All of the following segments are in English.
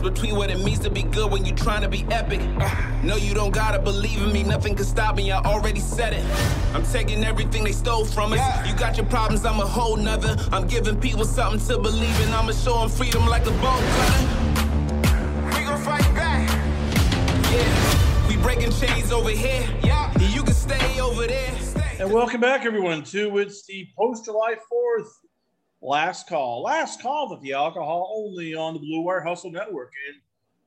difference between what it means to be good when you're trying to be epic. No, you don't gotta believe in me, nothing can stop me, I already said it. I'm taking everything they stole from us. Yeah. You got your problems, I'm a whole nother. I'm giving people something to believe in, I'ma show them freedom like a bolt cutter. We gon' fight back. Yeah, we breaking chains over here. Yeah. You can stay over there. And welcome back, everyone, to it's the post July 4th last call. Last call with the alcohol only on the Blue Wire Hustle Network. And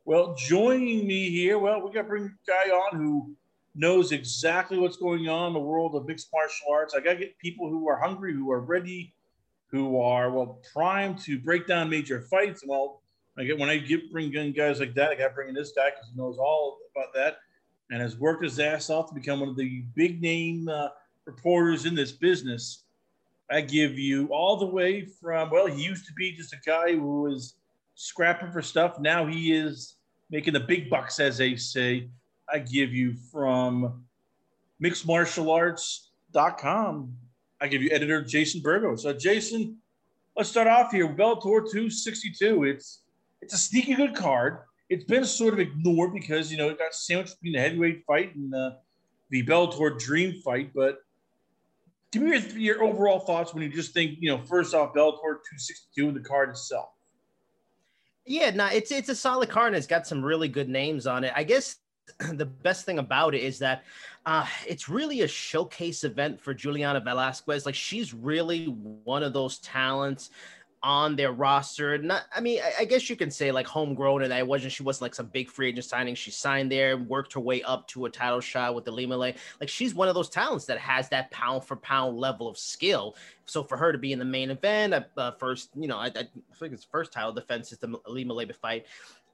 well, joining me here, well, we got to bring a guy on who knows exactly what's going on in the world of mixed martial arts. I got to get people who are hungry, who are ready, who are, well, primed to break down major fights. Well, I get when I get bring in guys like that, I got to bring in this guy because he knows all about that and has worked his ass off to become one of the big name uh, reporters in this business. I give you all the way from, well, he used to be just a guy who was scrapping for stuff. Now he is making the big bucks, as they say. I give you from mixedmartialarts.com. I give you editor Jason Burgos. So, Jason, let's start off here. Bellator 262. It's it's a sneaky good card. It's been sort of ignored because you know it got sandwiched between the heavyweight fight and uh, the Bellator Dream fight. But give me your, your overall thoughts when you just think you know first off Bellator 262 and the card itself. Yeah, no, it's it's a solid card and it's got some really good names on it. I guess the best thing about it is that uh, it's really a showcase event for Juliana Velasquez. Like she's really one of those talents on their roster. Not, I mean, I, I guess you can say like homegrown, and I wasn't. She wasn't like some big free agent signing. She signed there, worked her way up to a title shot with the Lima Like she's one of those talents that has that pound for pound level of skill. So for her to be in the main event, uh, uh, first, you know, I, I think it's first title defense is the Lima fight.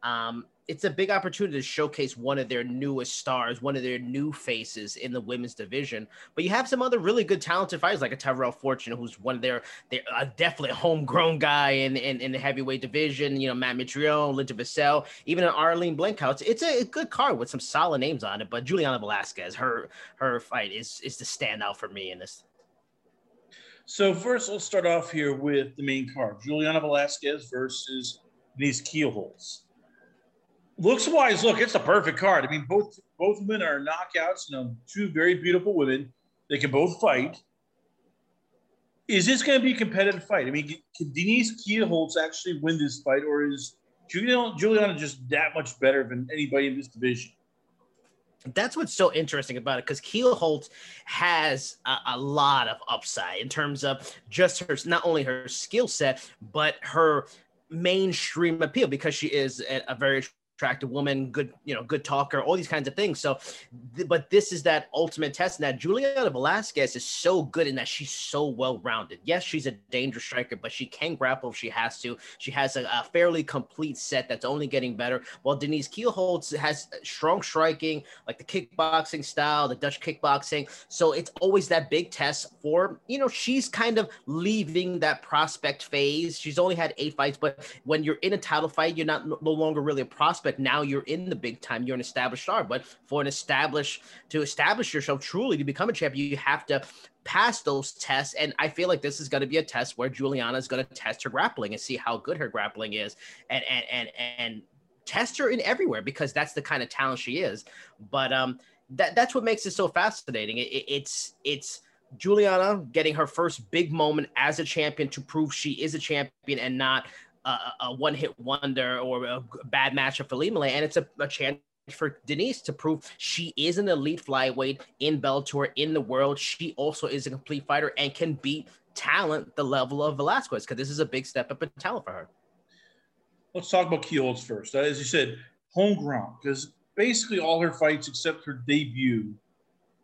Um, it's a big opportunity to showcase one of their newest stars, one of their new faces in the women's division. But you have some other really good talented fighters like a Tyrell Fortune, who's one of their, their uh, definitely a homegrown guy in, in, in the heavyweight division. You know, Matt Mitrione, Linton Vassell, even an Arlene Blencowe. It's a good card with some solid names on it. But Juliana Velasquez, her her fight is is the standout for me in this. So first, let's start off here with the main card: Juliana Velasquez versus Denise Kielholtz looks wise, look, it's a perfect card. I mean, both both women are knockouts. You know, two very beautiful women. They can both fight. Is this going to be a competitive fight? I mean, can Denise Kielholtz actually win this fight, or is Juliana, just that much better than anybody in this division? That's what's so interesting about it because Kielholtz has a, a, lot of upside in terms of just her, not only her skill set, but her mainstream appeal because she is a, a very attractive woman, good, you know, good talker, all these kinds of things. So, th- but this is that ultimate test. And that Juliana Velasquez is so good in that she's so well rounded. Yes, she's a dangerous striker, but she can grapple if she has to. She has a, a fairly complete set that's only getting better. While Denise Kielholtz has strong striking, like the kickboxing style, the Dutch kickboxing. So it's always that big test for, you know, she's kind of leaving that prospect phase. She's only had eight fights, but when you're in a title fight, you're not no longer really a prospect prospect. Now you're in the big time. You're an established star. But for an established to establish yourself truly to become a champion, you have to pass those tests. And I feel like this is going to be a test where Juliana is going to test her grappling and see how good her grappling is, and and and and test her in everywhere because that's the kind of talent she is. But um, that that's what makes it so fascinating. It, it, it's it's. Juliana getting her first big moment as a champion to prove she is a champion and not a, a one hit wonder or a bad matchup for Lima, and it's a, a chance for Denise to prove she is an elite flyweight in Bellator in the world. She also is a complete fighter and can beat talent the level of Velasquez because this is a big step up in talent for her. Let's talk about Kielholtz first. As you said, homegrown because basically all her fights except her debut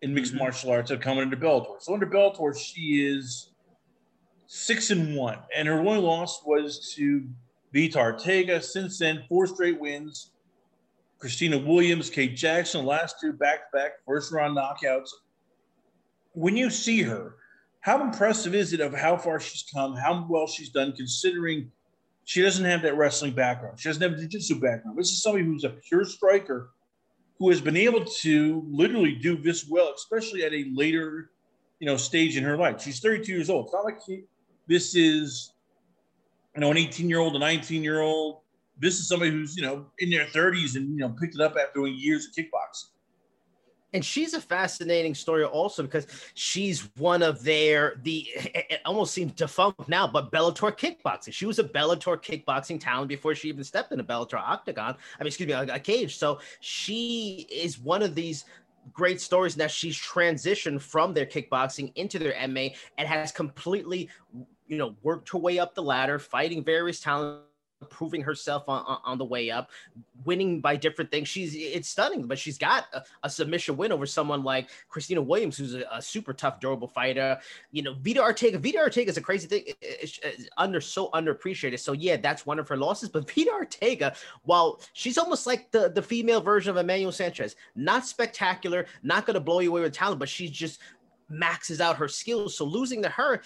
in mixed mm-hmm. martial arts have come into Bellator. So under Bellator, she is six and one, and her only loss was to Veta Arteaga. Since then, four straight wins. Christina Williams, Kate Jackson, last two back to back first round knockouts. When you see her, how impressive is it of how far she's come, how well she's done, considering she doesn't have that wrestling background. She doesn't have a jiu-jitsu background. This is somebody who's a pure striker who has been able to literally do this well, especially at a later, you know, stage in her life. She's 32 years old. It's not like she, this is, you know, an 18 year old, a 19 year old, this is somebody who's you know in their 30s and you know picked it up after doing years of kickboxing and she's a fascinating story also because she's one of their the it almost seems defunct now, but Bellator kickboxing. She was a Bellator kickboxing talent before she even stepped in a Bellator octagon. I mean, excuse me, a, a cage. So she is one of these great stories that she's transitioned from their kickboxing into their MMA and has completely, you know, worked her way up the ladder, fighting various talent, proving herself on, on the way up, winning by different things. She's it's stunning, but she's got a, a submission win over someone like Christina Williams, who's a, a, super tough, durable fighter. You know, Veta Arteaga. Veta Arteaga is a crazy thing, it's, it's under so underappreciated. So yeah, that's one of her losses. But Veta Arteaga, while she's almost like the the female version of Emmanuel Sanchez, not spectacular, not going to blow you away with talent, but she's just maxes out her skills. So losing to her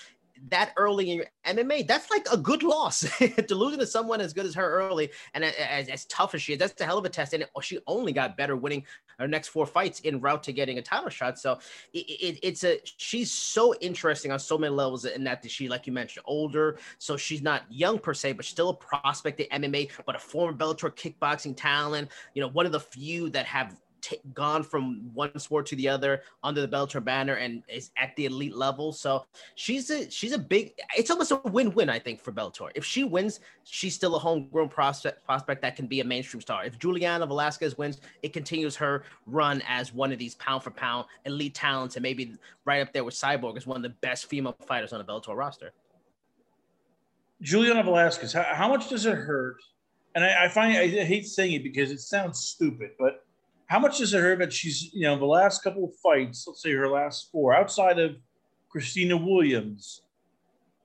that early in your MMA, that's like a good loss to losing to someone as good as her early and as, as tough as she is. That's a hell of a test. And she only got better winning her next four fights in route to getting a title shot. So it, it, it's a she's so interesting on so many levels in that she, like you mentioned, older. So she's not young per se, but still a prospect in MMA, but a former Bellator kickboxing talent. You know, one of the few that have t- gone from one sport to the other under the Bellator banner and is at the elite level. So she's a she's a big. It's almost a win-win, I think, for Bellator. If she wins, she's still a homegrown prospect prospect that can be a mainstream star. If Juliana Velasquez wins, it continues her run as one of these pound for pound elite talents, and maybe right up there with Cyborg as one of the best female fighters on the Bellator roster. Juliana Velasquez, how, how much does it hurt? And I, I find I hate saying it because it sounds stupid, but how much does it hurt that she's, you know, the last couple of fights, let's say her last four, outside of Christina Williams,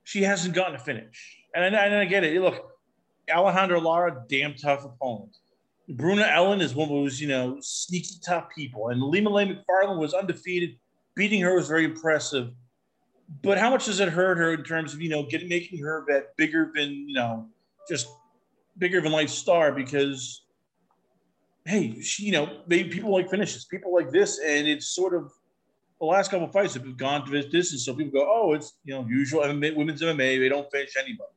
she hasn't gotten a finish. And I, and I get it. Look, Alejandra Lara, damn tough opponent. Bruna Ellen is one of those, you know, sneaky tough people. And Ilima-Lei Macfarlane was undefeated. Beating her was very impressive. But how much does it hurt her in terms of, you know, getting making her that bigger than, you know, just bigger than life star because hey, she, you know, maybe people like finishes, people like this, and it's sort of the last couple of fights have gone to this distance, so people go, oh, it's you know usual MMA, women's MMA, they don't finish anybody.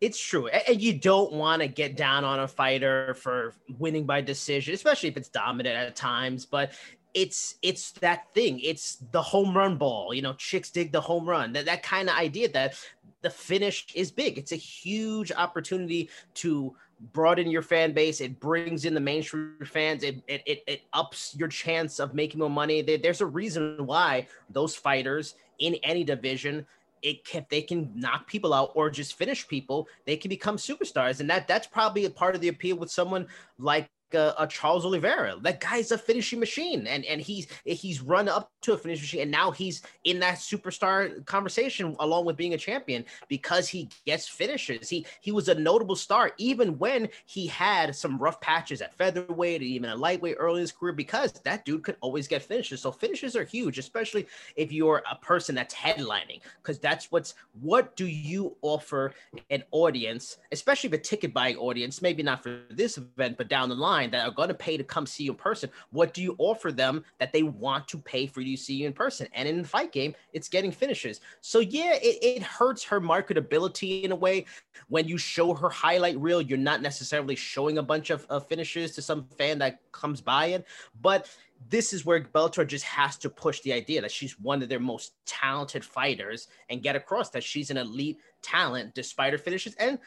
It's true, and you don't want to get down on a fighter for winning by decision, especially if it's dominant at times. But it's it's that thing. It's the home run ball. You know, chicks dig the home run. That that kind of idea that the finish is big. It's a huge opportunity to broaden your fan base. It brings in the mainstream fans. It it, it, it ups your chance of making more money. There's a reason why those fighters in any division it can they can knock people out or just finish people they can become superstars and that that's probably a part of the appeal with someone like a, uh, a, Charles Oliveira. That guy's a finishing machine, and and he's he's run up to a finishing machine, and now he's in that superstar conversation along with being a champion because he gets finishes. He he was a notable star even when he had some rough patches at featherweight and even a lightweight early in his career because that dude could always get finishes. So finishes are huge, especially if you're a person that's headlining, because that's what's what do you offer an audience, especially the ticket buying audience, maybe not for this event, but down the line that are going to pay to come see you in person, what do you offer them that they want to pay for you to see you in person? And in the fight game, it's getting finishes. So yeah, it, it hurts her marketability in a way. When you show her highlight reel, you're not necessarily showing a bunch of, of finishes to some fan that comes by it. But this is where Bellator just has to push the idea that she's one of their most talented fighters and get across that she's an elite talent despite her finishes. And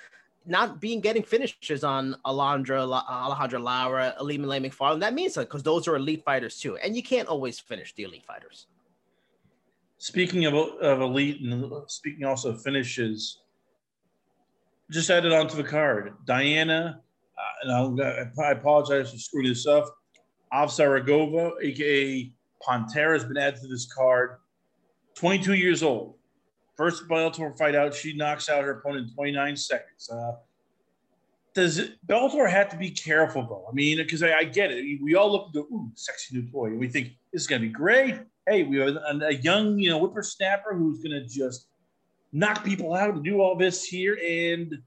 not being getting finishes on Alondra, Alejandra Lara, Ilima-Lei Macfarlane, that means something because those are elite fighters too. And you can't always finish the elite fighters. Speaking of, of elite and speaking also of finishes, just added onto the card. Diana, uh, and I apologize for screwing this up. Avsaragova, aka Pantera, has been added to this card. 22 years old. First Bellator fight out, she knocks out her opponent in 29 seconds. Uh, does it, Bellator have to be careful though? I mean, because I, I, get it. We all look at the ooh, sexy new toy, and we think this is going to be great. Hey, we have a, a young, you know, whippersnapper who's going to just knock people out and do all this here, and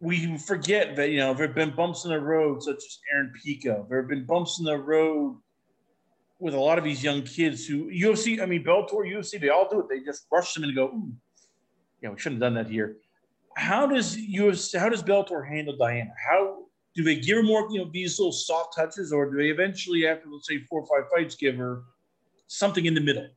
we forget that you know there have been bumps in the road, such as Aaron Pico. There have been bumps in the road with a lot of these young kids who UFC, I mean, Bellator, UFC, they all do it. They just rush them and go, Ooh, yeah, we shouldn't have done that here. how does UFC, how does Bellator handle Diana? How do they give her more, you know, these little soft touches, or do they eventually, after let's say four or five fights, give her something in the middle?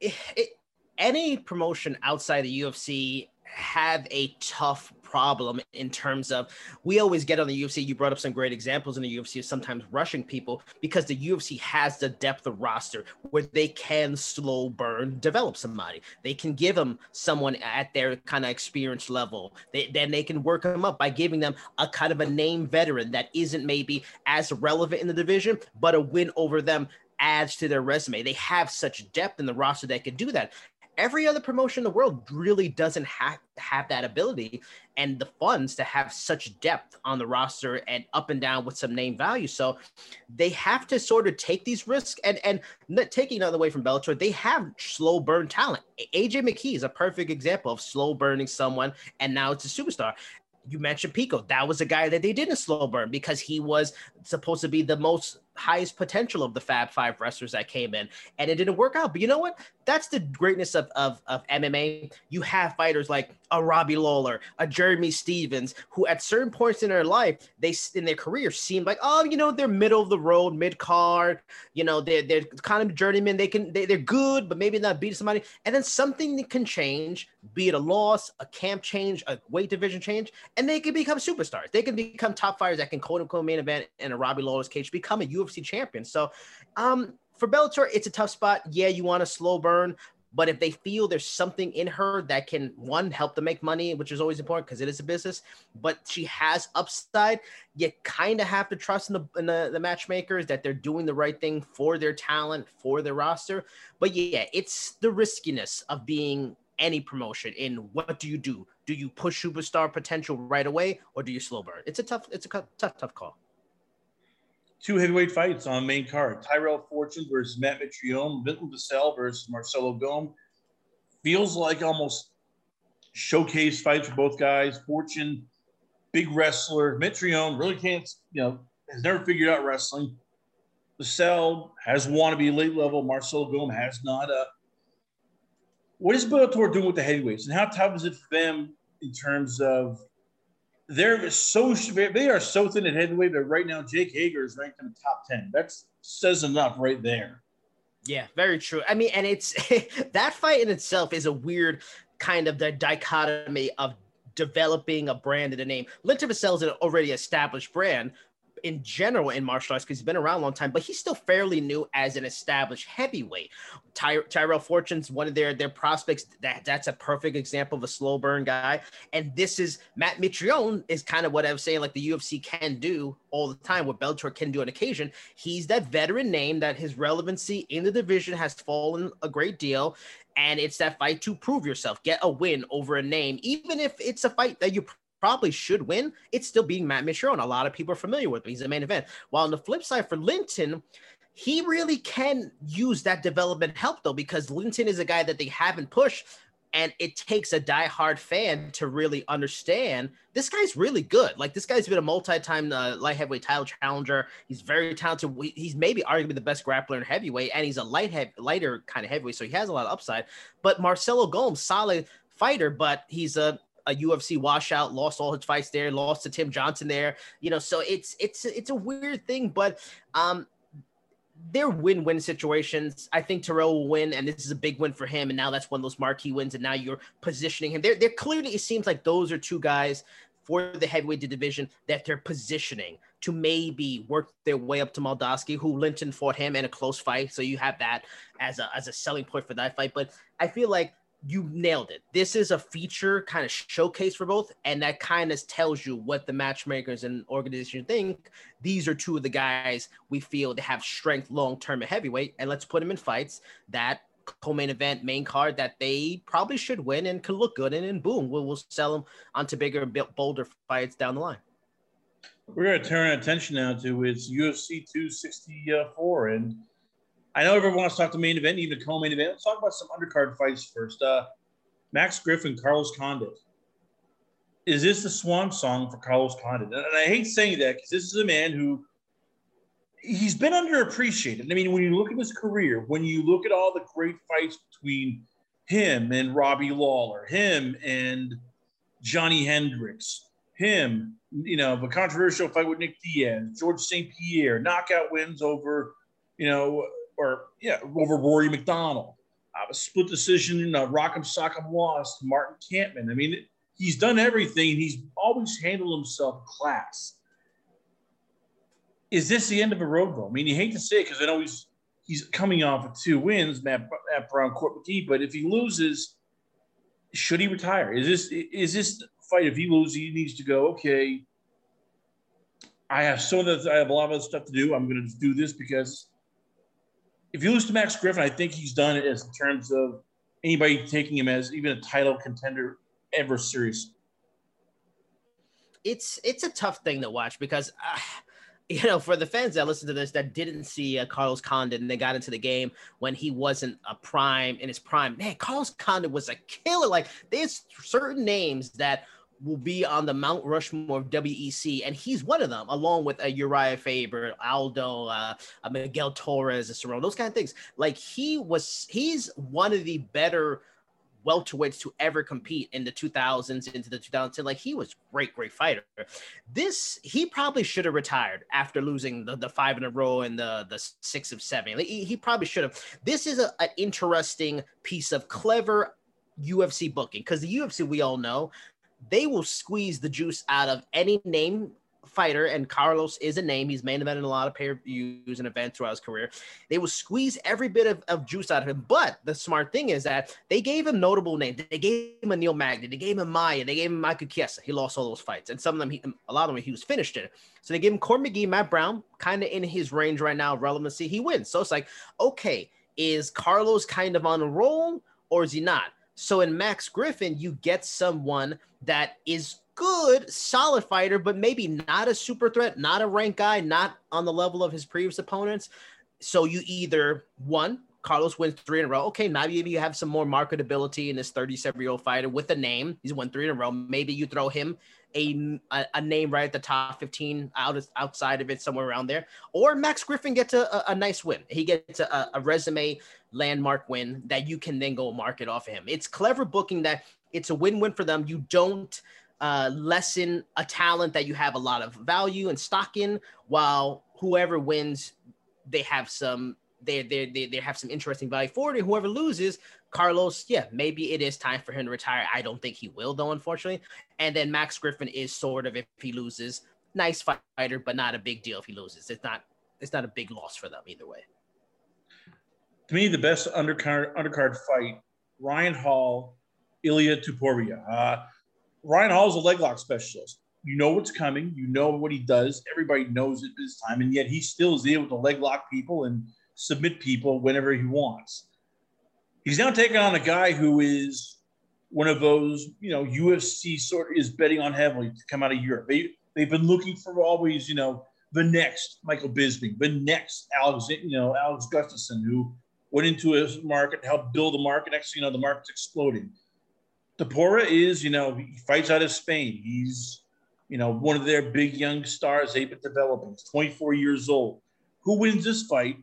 It, it, any promotion outside the UFC have a tough problem in terms of we always get on the UFC. You brought up some great examples in the UFC of sometimes rushing people because the UFC has the depth of roster where they can slow burn, develop somebody. They can give them someone at their kind of experience level. They, then they can work them up by giving them a kind of a name veteran that isn't maybe as relevant in the division, but a win over them adds to their resume. They have such depth in the roster that can do that every other promotion in the world really doesn't have have that ability and the funds to have such depth on the roster and up and down with some name value. So they have to sort of take these risks and and taking another way from Bellator, they have slow burn talent. AJ McKee is a perfect example of slow burning someone, and now it's a superstar you mentioned Pico. That was a guy that they didn't slow burn because he was supposed to be the most highest potential of the Fab Five wrestlers that came in, and it didn't work out. But you know what? That's the greatness of, of, of MMA. You have fighters like a Robbie Lawler, a Jeremy Stephens, who at certain points in their life, they in their career seem like, oh, you know, they're middle of the road, mid card. You know, they're they're kind of journeyman. They can they, they're good, but maybe not beat somebody. And then something can change, be it a loss, a camp change, a weight division change, and they can become superstars. They can become top fighters that can quote unquote main event in a Robbie Lawler's cage, become a UFC champion. So, um, for Bellator, it's a tough spot. Yeah, you want a slow burn, but if they feel there's something in her that can one help them make money, which is always important because it is a business, but she has upside, you kind of have to trust in the, in the the matchmakers that they're doing the right thing for their talent, for their roster. But yeah, it's the riskiness of being any promotion in what do you do? Do you push superstar potential right away or do you slow burn? It's a tough, it's a tough, tough call two heavyweight fights on main card. Tyrell Fortune versus Matt Mitrione, Linton Vassell versus Marcelo Golm. Feels like almost showcase fights for both guys. Fortune, big wrestler. Mitrione really can't, you know, has never figured out wrestling. Vassell has want to be late level. Marcelo Golm has not. Uh, what is Bellator doing with the heavyweights, and how tough is it for them in terms of they're so they are so thin at heavyweight that right now Jake Hager is ranked in the top ten. That says enough right there. Yeah, very true. I mean, and it's that fight in itself is a weird kind of the dichotomy of developing a brand and a name. Linton Vassell is an already established brand, in general in martial arts because he's been around a long time, but he's still fairly new as an established heavyweight. Ty- Tyrell Fortune's one of their their prospects. That that's a perfect example of a slow burn guy. And this is Matt Mitrione is kind of what I was saying, like the UFC can do all the time, what Bellator can do on occasion. He's that veteran name that his relevancy in the division has fallen a great deal. And it's that fight to prove yourself, get a win over a name, even if it's a fight that you probably should win, it's still being Matt Mitrione. A lot of people are familiar with him. He's the main event. While on the flip side for Linton, he really can use that development help though, because Linton is a guy that they haven't pushed. And it takes a diehard fan to really understand this guy's really good. Like this guy's been a multi-time uh, light heavyweight title challenger. He's very talented. He's maybe arguably the best grappler in heavyweight, and he's a light lighter kind of heavyweight, so he has a lot of upside. But Marcelo Gomes, solid fighter, but he's a a UFC washout, lost all his fights there, lost to Tim Johnson there. You know, so it's it's it's a weird thing, but um they're win-win situations. I think Tyrell will win, and this is a big win for him. And now that's one of those marquee wins. And now you're positioning him. They're, they're clearly, it seems like those are two guys for the heavyweight division that they're positioning to maybe work their way up to Moldavsky, who Linton fought him in a close fight. So you have that as a as a selling point for that fight. But I feel like you nailed it. This is a feature kind of showcase for both, and that kind of tells you what the matchmakers and organization think. These are two of the guys we feel to have strength long term at heavyweight, and let's put them in fights that co-main event, main card that they probably should win and can look good, and then boom, we'll, we'll sell them onto bigger, bolder fights down the line. We're going to turn our attention now to it's UFC 264, and I know everyone wants to talk to the main event, even the co-main event. Let's talk about some undercard fights first. Uh, Max Griffin, Carlos Condit. Is this the swan song for Carlos Condit? And I hate saying that because this is a man who he's been underappreciated. I mean, when you look at his career, when you look at all the great fights between him and Robbie Lawler, him and Johnny Hendricks, him, you know, the controversial fight with Nick Diaz, George St. Pierre, knockout wins over, you know, or yeah, over Rory MacDonald, uh, a split decision, in uh, Rock'em Sock'em lost, Martin Kampmann. I mean, he's done everything. He's always handled himself class. Is this the end of a road though? I mean, you hate to say it because I know he's he's coming off of two wins, Matt, Matt Brown, Court McGee, but if he loses, should he retire? Is this is this fight? If he loses, he needs to go. Okay, I have of the, I have a lot of other stuff to do. I'm going to do this because if you lose to Max Griffin, I think he's done it as in terms of anybody taking him as even a title contender ever serious. It's it's a tough thing to watch because. Uh, you know, for the fans that listen to this that didn't see uh, Carlos Condit they got into the game when he wasn't a prime in his prime, man, Carlos Condit was a killer. Like there's certain names that will be on the Mount Rushmore of WEC, and he's one of them, along with a uh, Urijah Faber, Aldo, uh, Miguel Torres, Cerrone, those kind of things. Like he was, he's one of the better welterweights to ever compete in the 2000s into the 2010s. Like he was great, great fighter. This he probably should have retired after losing the, the five in a row and the the six of seven. Like, he, he probably should have. This is a, an interesting piece of clever UFC booking because the UFC we all know they will squeeze the juice out of any name fighter, and Carlos is a name. He's main evented a lot of pay per views and events throughout his career. They will squeeze every bit of, of juice out of him. But the smart thing is that they gave him notable names. They gave him a Neil Magny. They gave him Maia. They gave him Michael Chiesa. He lost all those fights, and some of them, he, a lot of them, he was finished in. So they gave him Court McGee, Matt Brown, kind of in his range right now, relevancy. He wins. So it's like, okay, is Carlos kind of on a roll or is he not? So in Max Griffin, you get someone that is good, solid fighter, but maybe not a super threat, not a rank guy, not on the level of his previous opponents. So you either one, Carlos wins three in a row. Okay, maybe you have some more marketability in this 37 year old fighter with a name. He's won three in a row. Maybe you throw him a, a, name right at the top 15 out outside of it, somewhere around there. Or Max Griffin gets a, a, nice win. He gets a, a resume landmark win that you can then go market off of him. It's clever booking that it's a win win for them. You don't uh, lessen a talent that you have a lot of value and stock in, while whoever wins, they have some they they they, they have some interesting value for it. Whoever loses, Carlos, yeah, maybe it is time for him to retire. I don't think he will though, unfortunately. And then Max Griffin is sort of if he loses, nice fighter, but not a big deal if he loses. It's not it's not a big loss for them either way. To me, the best undercard undercard fight: Ryan Hall, Ilia Topuria. Uh, Ryan Hall is a leg lock specialist. You know what's coming. You know what he does. Everybody knows it this time, and yet he still is able to leg lock people and submit people whenever he wants. He's now taking on a guy who is one of those, you know, UFC sort is betting on heavily to come out of Europe. They they've been looking for always, you know, the next Michael Bisping, the next Alex, you know, Alex Gustafsson, who went into a market, helped build the market. Actually, you know, the market's exploding. Topuria is, you know, he fights out of Spain. He's, you know, one of their big young stars they've been developing. He's 24 years old. Who wins this fight?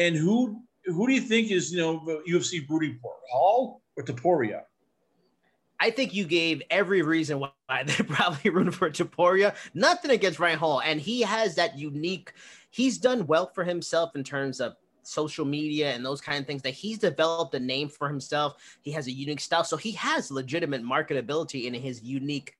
And who who do you think is, you know, UFC rooting for? Hall or Topuria? I think you gave every reason why they're probably rooting for Topuria. Nothing against Ryan Hall. And he has that unique, he's done well for himself in terms of social media and those kind of things that he's developed a name for himself. He has a unique style. So he has legitimate marketability in his unique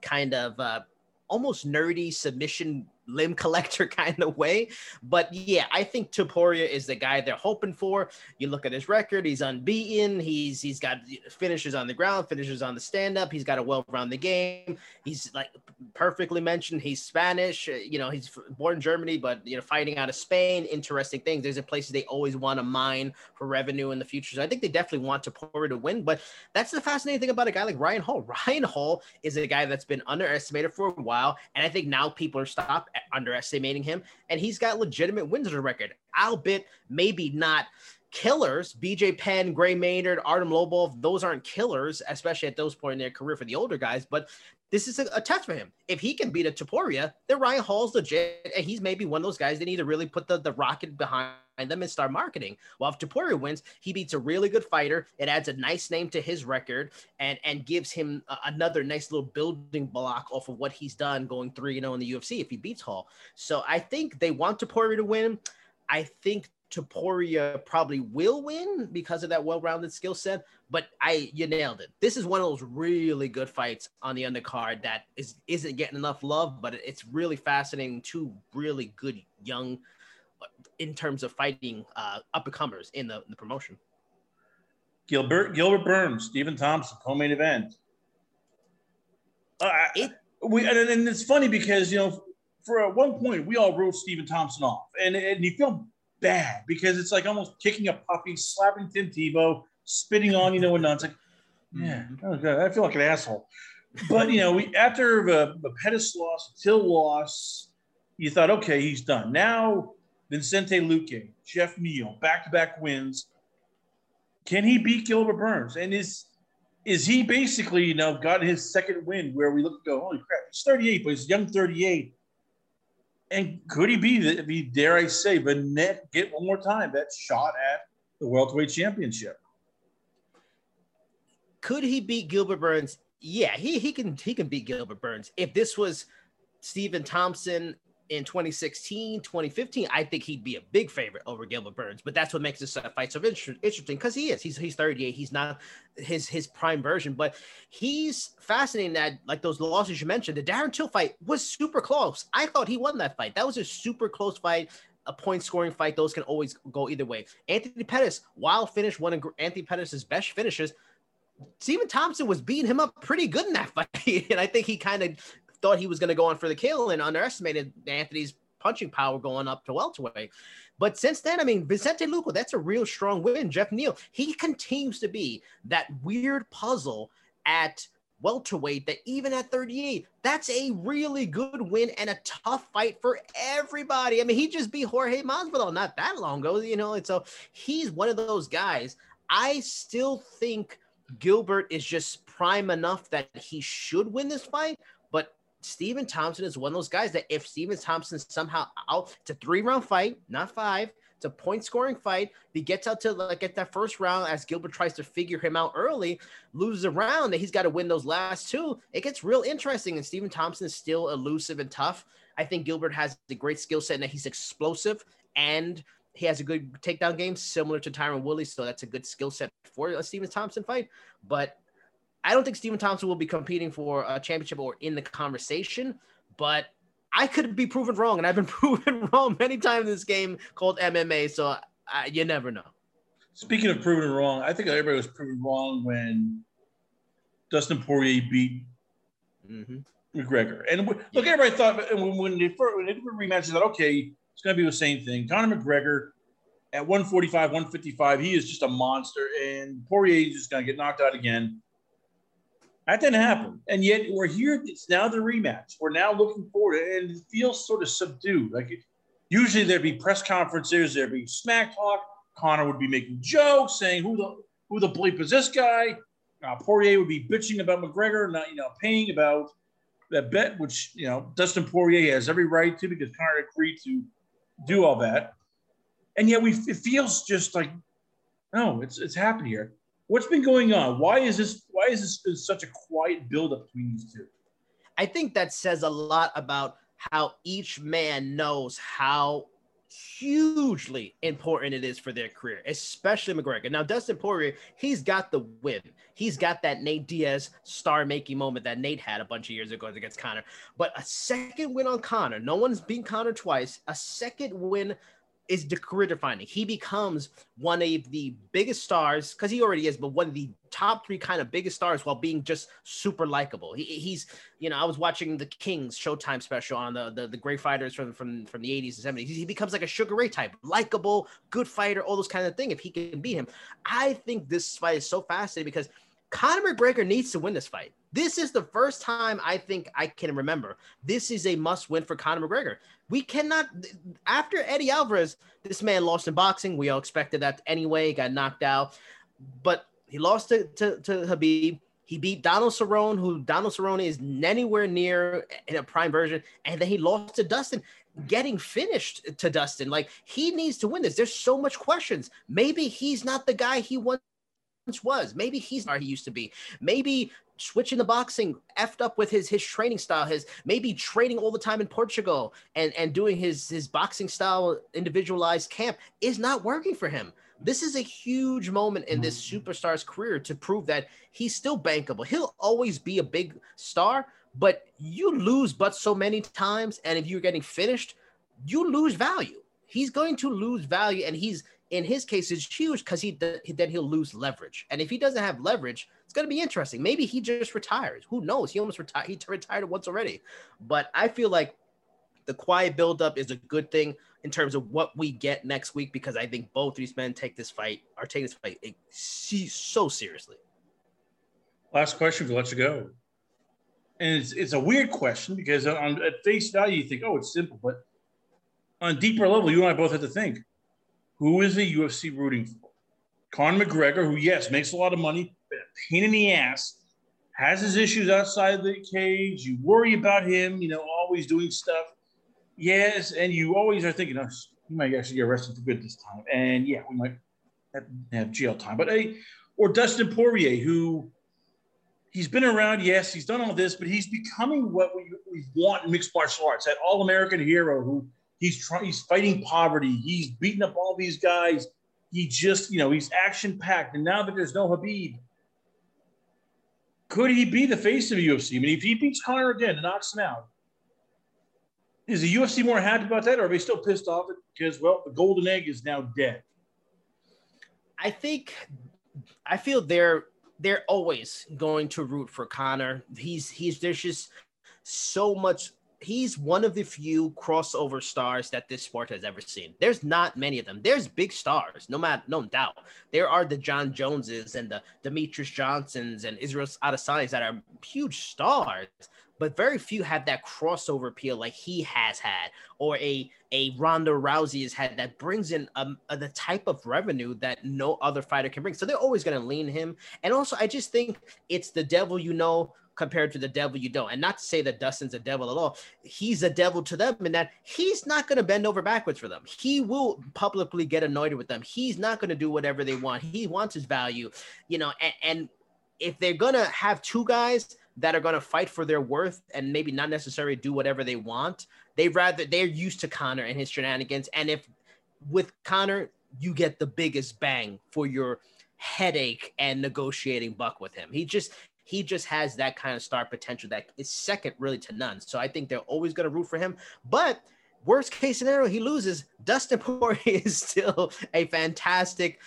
kind of uh, almost nerdy submission limb collector kind of way. But yeah, I think Topuria is the guy they're hoping for. You look at his record; he's unbeaten. He's he's got finishes on the ground, finishes on the stand up. He's got a well-rounded game. He's like perfectly mentioned. He's Spanish. You know, he's born in Germany, but you know, fighting out of Spain. Interesting things. There's a places they always want to mine for revenue in the future. So I think they definitely want Topuria to win. But that's the fascinating thing about a guy like Ryan Hall. Ryan Hall is a guy that's been underestimated for a while, and I think now people are stopped underestimating him, and he's got legitimate wins on the record, albeit maybe not killers. BJ Penn, Gray Maynard, Artem Lobov, those aren't killers, especially at those point in their career for the older guys, but this is a, a, test for him. If he can beat a Topuria, then Ryan Hall's legit, and he's maybe one of those guys that need to really put the, the rocket behind them and start marketing. Well, if Topuria wins, he beats a really good fighter. It adds a nice name to his record and and gives him a, another nice little building block off of what he's done going three you oh know in the UFC if he beats Hall. So I think they want Topuria to win. I think Topuria uh, probably will win because of that well-rounded skill set. But I, you nailed it. This is one of those really good fights on the undercard that is isn't getting enough love, but it's really fascinating. Two really good young, in terms of fighting uh, up and comers in the, in the promotion. Gilbert Gilbert Burns, Stephen Thompson, co-main event. Uh, it, we and, and it's funny because you know for at one point we all wrote Stephen Thompson off, and and you feel bad because it's like almost kicking a puppy, slapping Tim Tebow, spitting on you know and It's like, yeah, oh I feel like an asshole. But you know, we after the, the Pettis loss, Till loss, you thought, okay, he's done. Now Vicente Luque, Geoff Neal, back-to-back wins. Can he beat Gilbert Burns? And is is he basically, you know, got his second win where we look go, holy crap, he's 38, but he's young 38 and could he be, be dare I say, the net get one more time that shot at the welterweight championship? Could he beat Gilbert Burns? Yeah, he he can he can beat Gilbert Burns. If this was Stephen Thompson in 2016, 2015, I think he'd be a big favorite over Gilbert Burns. But that's what makes this uh, fight so interesting because he is. He's he's 38. He's not his his prime version, but he's fascinating. That like those losses you mentioned, the Darren Till fight was super close. I thought he won that fight. That was a super close fight. A point scoring fight, those can always go either way. Anthony Pettis, wild finish, one of Anthony Pettis' best finishes. Stephen Thompson was beating him up pretty good in that fight. and I think he kind of thought he was going to go on for the kill and underestimated Anthony's punching power going up to welterweight. But since then, I mean, Vicente Luque, that's a real strong win. Geoff Neal, he continues to be that weird puzzle at welterweight that even at 38, that's a really good win and a tough fight for everybody. I mean, he just beat Jorge Masvidal not that long ago, you know, and so he's one of those guys. I still think Gilbert is just prime enough that he should win this fight, Stephen Thompson is one of those guys that if Stephen Thompson somehow out, a three round fight, not five. It's a point scoring fight. He gets out to like at that first round as Gilbert tries to figure him out early, loses a round that he's got to win those last two. It gets real interesting, and Stephen Thompson is still elusive and tough. I think Gilbert has the great skill set and that he's explosive and he has a good takedown game similar to Tyron Woodley, so that's a good skill set for a Stephen Thompson fight. But I don't think Stephen Thompson will be competing for a championship or in the conversation, but I could be proven wrong, and I've been proven wrong many times in this game called MMA. So I, you never know. Speaking of proven wrong, I think everybody was proven wrong when Dustin Poirier beat mm-hmm. McGregor. And look, yeah. everybody thought when, when they first when they did rematch, thought, okay, it's going to be the same thing. Conor McGregor at 145, 155, he is just a monster, and Poirier is just going to get knocked out again. That didn't happen. And yet we're here. It's now the rematch. We're now looking forward, and it feels sort of subdued. Like it, usually there'd be press conferences, there'd be smack talk. Conor would be making jokes, saying who the who the bleep is this guy. Uh, Poirier would be bitching about McGregor, not you know paying about that bet, which you know Dustin Poirier has every right to because Conor agreed to do all that. And yet we it feels just like no, it's it's happened here. What's been going on? Why is this? Why is this been such a quiet buildup between these two? I think that says a lot about how each man knows how hugely important it is for their career, especially McGregor. Now, Dustin Poirier, he's got the win. He's got that Nate Diaz star-making moment that Nate had a bunch of years ago against Conor. But a second win on Conor, no one's beaten Conor twice. A second win is the career defining. He becomes one of the biggest stars because he already is, but one of the top three kind of biggest stars while being just super likable. He, he's, you know, I was watching the Kings Showtime special on the, the, the great fighters from from from the 80s and 70s. He becomes like a Sugar Ray type, likable, good fighter, all those kind of thing. If he can beat him, I think this fight is so fascinating because Conor McGregor needs to win this fight. This is the first time I think I can remember. This is a must win for Conor McGregor. We cannot, after Eddie Alvarez, this man lost in boxing. We all expected that anyway, got knocked out. But he lost to, to, to Khabib. He beat Donald Cerrone, who Donald Cerrone is anywhere near in a prime version, and then he lost to Dustin, getting finished to Dustin. Like he needs to win this. There's so much questions. Maybe he's not the guy he once was. Maybe he's not he used to be. Maybe switching the boxing effed up with his his training style his maybe training all the time in portugal and and doing his his boxing style individualized camp is not working for him this is a huge moment in this superstar's career to prove that he's still bankable he'll always be a big star but you lose but so many times and if you're getting finished you lose value he's going to lose value and he's in his case it's huge because he then he'll lose leverage and if he doesn't have leverage it's going to be interesting. Maybe he just retires. Who knows? He almost retired. He retired once already. But I feel like the quiet buildup is a good thing in terms of what we get next week because I think both these men take this fight, are taking this fight eh, so seriously. Last question to let you go. And it's, it's a weird question because on at face value, you think, oh, it's simple. But on a deeper level, you and I both have to think who is the UFC rooting for? Conor McGregor, who, yes, makes a lot of money, but a pain in the ass, has his issues outside the cage. You worry about him, you know, always doing stuff. Yes, and you always are thinking, oh, he might actually get arrested for good this time. And yeah, we might have, have jail time. But a or Dustin Poirier, who he's been around, yes, he's done all this, but he's becoming what we, we want in mixed martial arts, that all-American hero who he's trying he's fighting poverty, he's beating up all these guys. He just, you know, he's action-packed. And now that there's no Khabib, could he be the face of the UFC? I mean, if he beats Conor again and knocks him out, is the UFC more happy about that, or are they still pissed off because well, the golden egg is now dead? I think, I feel they're they're always going to root for Conor. He's he's there's just so much he's one of the few crossover stars that this sport has ever seen. There's not many of them. There's big stars, no matter no doubt. There are the John Joneses and the Demetrius Johnsons and Israel Adesanya's that are huge stars, but very few have that crossover appeal like he has had, or a a Ronda Rousey has had that brings in um, a, the type of revenue that no other fighter can bring. So they're always going to lean him. And also, I just think it's the devil you know compared to the devil you don't. And not to say that Dustin's a devil at all. He's a devil to them in that he's not going to bend over backwards for them. He will publicly get annoyed with them. He's not going to do whatever they want. He wants his value, you know, and, and if they're going to have two guys that are going to fight for their worth and maybe not necessarily do whatever they want, they rather they're used to Conor and his shenanigans. And if with Conor, you get the biggest bang for your headache and negotiating buck with him. He just he just has that kind of star potential that is second really to none. So I think they're always going to root for him. But worst case scenario, he loses. Dustin Poirier is still a fantastic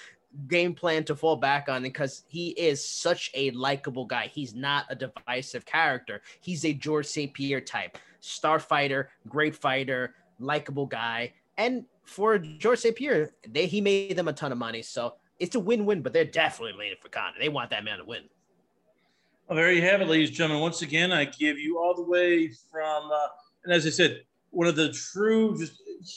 game plan to fall back on because he is such a likable guy. He's not a divisive character. He's a George St. Pierre type, star fighter, great fighter, likable guy. And for George St. Pierre, they he made them a ton of money. So it's a win-win, but they're definitely leaning for Conor. They want that man to win. Well, there you have it, ladies and gentlemen. Once again, I give you all the way from, uh, and as I said, one of the true, just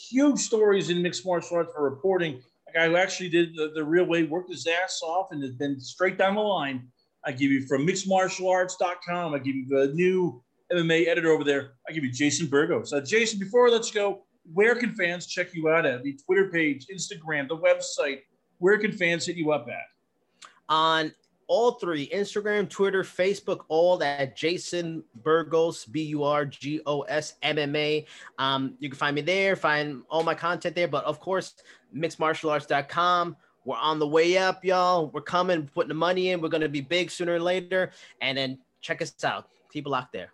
huge stories in mixed martial arts for reporting. A guy who actually did the, the real way, worked his ass off, and has been straight down the line. I give you from mixedmartialarts.com. I give you the new MMA editor over there. I give you Jason Burgos. Uh, Jason, before let's go, where can fans check you out at? The Twitter page, Instagram, the website. Where can fans hit you up at? On all three Instagram, Twitter, Facebook, all at Jason Burgos, B U R G O S M M A. Um, you can find me there, find all my content there. But of course, mixedmartialarts.com. We're on the way up, y'all. We're coming, putting the money in. We're going to be big sooner or later. And then check us out. Keep locked there.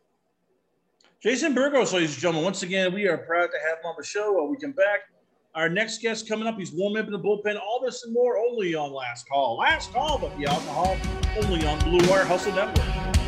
Jason Burgos, ladies and gentlemen, once again, we are proud to have him on the show. We come back, our next guest coming up, he's warming up in the bullpen. All this and more only on Last Call. Last Call, but the alcohol only on Blue Wire Hustle Network.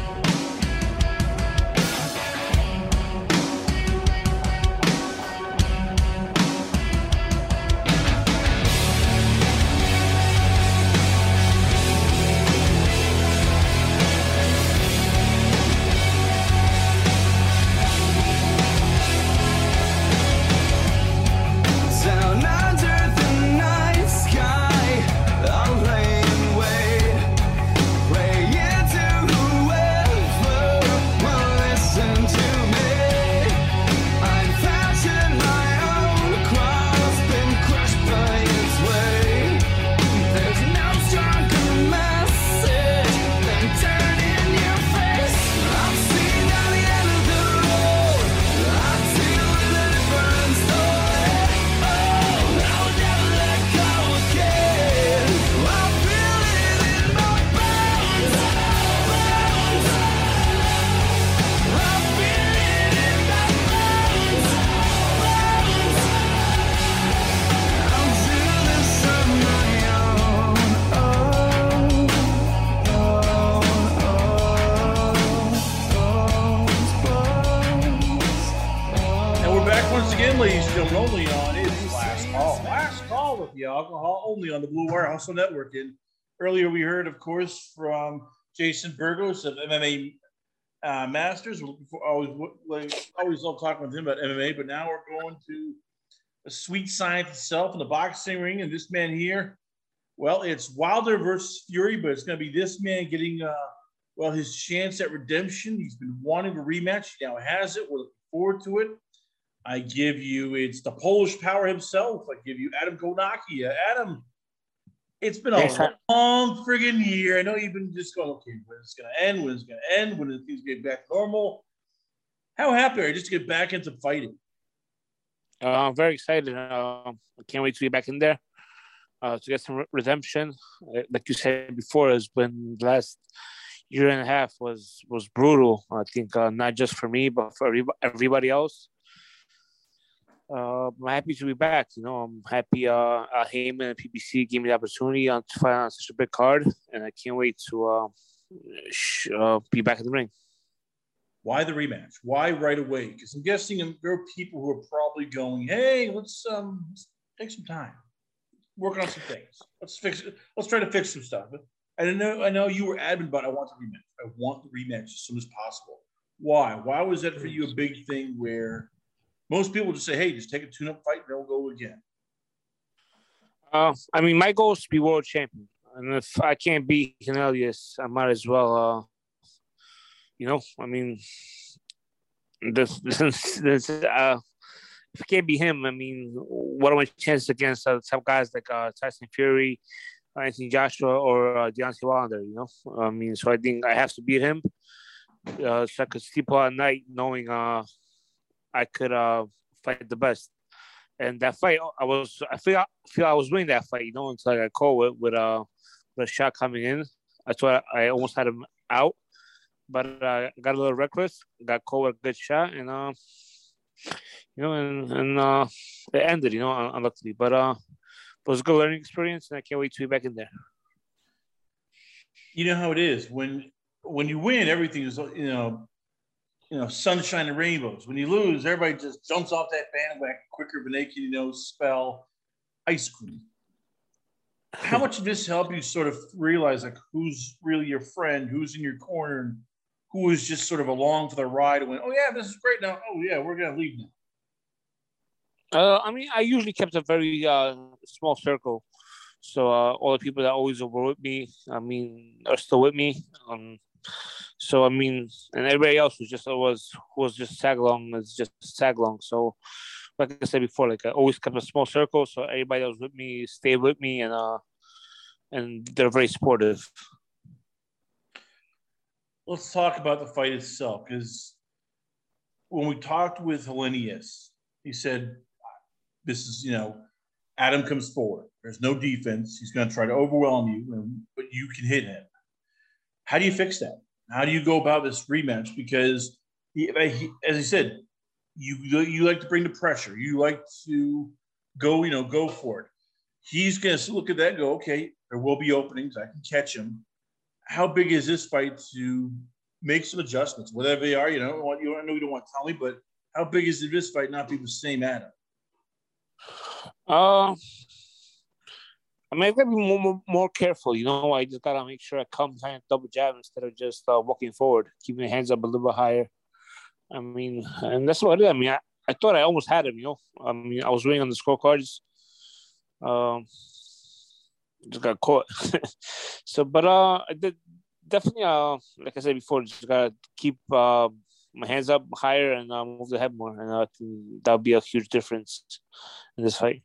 The alcohol only on the Blue Wire Hustle Network. And earlier we heard, of course, from Jason Burgos of MMA uh, Masters. Always, always love talking with him about MMA, but now we're going to a sweet science itself in the boxing ring. And this man here, well, it's Wilder versus Fury, but it's going to be this man getting, uh, well, his chance at redemption. He's been wanting a rematch. He now has it. We're looking forward to it. I give you, it's the Polish power himself. I give you Adam Kownacki. Uh, Adam, it's been a Yes, long friggin' year. I know you've been just going, okay, when it's going to end, when it's going to end, when things get back to normal. How happy are you just to get back into fighting? Uh, I'm very excited. Uh, I can't wait to get back in there uh, to get some re- redemption. Uh, Like you said before, has been the last year and a half was was brutal. I think uh, not just for me, but for everybody else. Uh, I'm happy to be back. You know, I'm happy. Uh, uh, Haymon and PBC gave me the opportunity on to fight on such a big card, and I can't wait to uh, sh- uh, be back in the ring. Why the rematch? Why right away? Because I'm guessing there are people who are probably going, "Hey, let's um let's take some time, work on some things. Let's fix it. Let's try to fix some stuff." And I know I know you were adamant about I want the rematch. I want the rematch as soon as possible. Why? Why was that for you a big thing? Where most people just say, "Hey, just take a tune-up fight, and then we'll go again." Uh, I mean, my goal is to be world champion, and if I can't beat Helenius, I might as well. Uh, you know, I mean, this, this, this uh, if I can't beat him, I mean, what are my chances against uh, some guys like uh, Tyson Fury, Anthony Joshua, or uh, Deontay Wilder? You know, I mean, so I think I have to beat him, uh, so I could sleep all night knowing uh, I could uh, fight the best and that fight, I was I feel I feel I was winning that fight, you know, until I got caught with with uh with a shot coming in. That's why I almost had him out, but uh, I got a little reckless, got caught with a good shot, and uh, you know, and and uh, it ended, you know, un- unluckily. But uh, it was a good learning experience, and I can't wait to be back in there. You know how it is when when you win, everything is you know, you know, sunshine and rainbows. When you lose, everybody just jumps off that bandwagon quicker than they can, you know, spell ice cream. How much did this help you sort of realize like who's really your friend, who's in your corner, and who is just sort of along for the ride and went, oh yeah, this is great now. Oh yeah, we're gonna leave now. Uh, I mean, I usually kept a very uh, small circle. So uh, all the people that always were with me, I mean, are still with me. Um, so I mean, and everybody else was just was was just tag along, is just tag along. So, like I said before, like I always kept a small circle. So everybody that was with me stayed with me, and uh, and they're very supportive. let's talk about the fight itself because when we talked with Helenius, he said, This is, you know, Adam comes forward. There's no defense. He's going to try to overwhelm you, and- but you can hit him. How do you fix that? How do you go about this rematch? Because, he, he, as I said, you you like to bring the pressure. You like to go, you know, go for it. He's going to look at that go, okay, there will be openings. I can catch him how big is this fight to make some adjustments, whatever they are? You know, you don't know you don't want to tell me, but how big is this fight not be the same Adam? Uh, I mean, I gotta be more, more, more careful. You know, I just gotta make sure I come behind double jab instead of just uh, walking forward, keeping the hands up a little bit higher. I mean, and that's what it is. I mean, I, I thought I almost had him. You know, I mean, I was waiting on the scorecards. Um, just got caught. so, but uh, I did definitely. Uh, like I said before, just gotta keep uh, my hands up higher and uh, move the head more, and uh, that'll be a huge difference in this fight.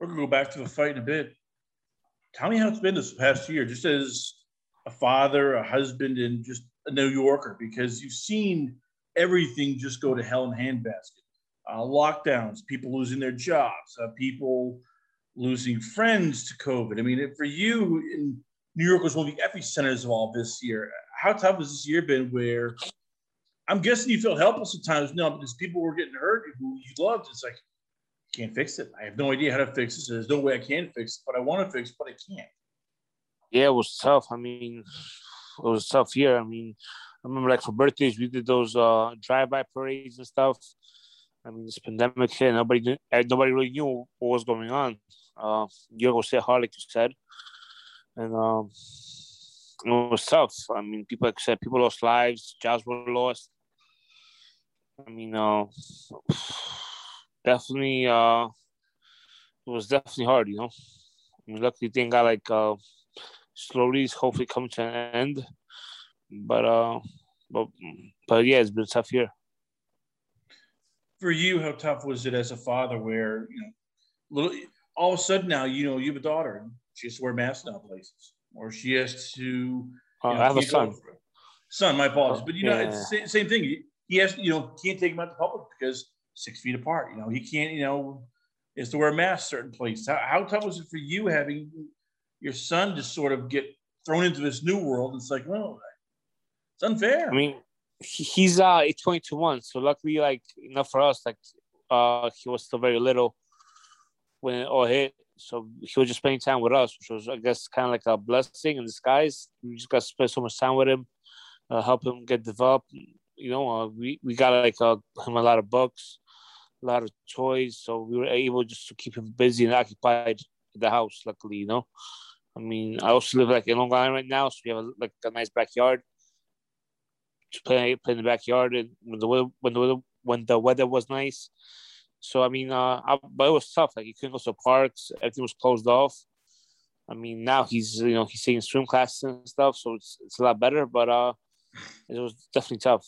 We're gonna go back to the fight in a bit. Tell me how it's been this past year, just as a father, a husband, and just a New Yorker, because you've seen everything just go to hell in handbasket. Uh, lockdowns, people losing their jobs, uh, people losing friends to COVID. I mean, for you, in New York was one of the epicenters of all this year. How tough has this year been? Where I'm guessing you feel helpless at times. No, because people were getting hurt who you loved. It's like can't fix it. I have no idea how to fix it. There's no way I can fix it, but I want to fix it, but I can't. Yeah, it was tough. I mean, it was tough year. I mean, I remember like for birthdays we did those uh drive-by parades and stuff. I mean, this pandemic hit, nobody knew, nobody really knew what was going on. Uh, Diego said hard, like you said, and um, it was tough. I mean, people like said people lost lives, jobs were lost. I mean, uh, definitely, uh, it was definitely hard, you know. I mean, luckily, thing got like uh, slowly, hopefully, come to an end. But uh, but but yeah, it's been a tough year. For you, how tough was it as a father, where you know, little all of a sudden now you know you have a daughter and she has to wear masks now places, or she has to. Uh, know, I have a son. Son, my apologies, but you know yeah. it's the same thing. He has, you know, can't take him out to public because six feet apart. You know, he can't, you know, is to wear a mask certain places. How, how tough was it for you having your son just sort of get thrown into this new world? It's like, well, it's unfair. I mean, he's uh 22 months, so luckily, like enough for us, like uh he was still very little when it all hit. So he was just spending time with us, which was, I guess, kind of like a blessing in disguise. We just got to spend so much time with him, uh, help him get developed. You know, uh, we we got like uh, him a lot of books, lot of toys, so we were able just to keep him busy and occupied the house. Luckily, you know. I mean, I also live like in Long Island right now, so we have a, like a nice backyard. Just play play in the backyard, and when the weather, when the weather, when the weather was nice, so I mean, uh, I, but it was tough. Like he couldn't go to parks. Everything was closed off. I mean, now he's you know he's taking swim classes and stuff, so it's it's a lot better. But uh, it was definitely tough.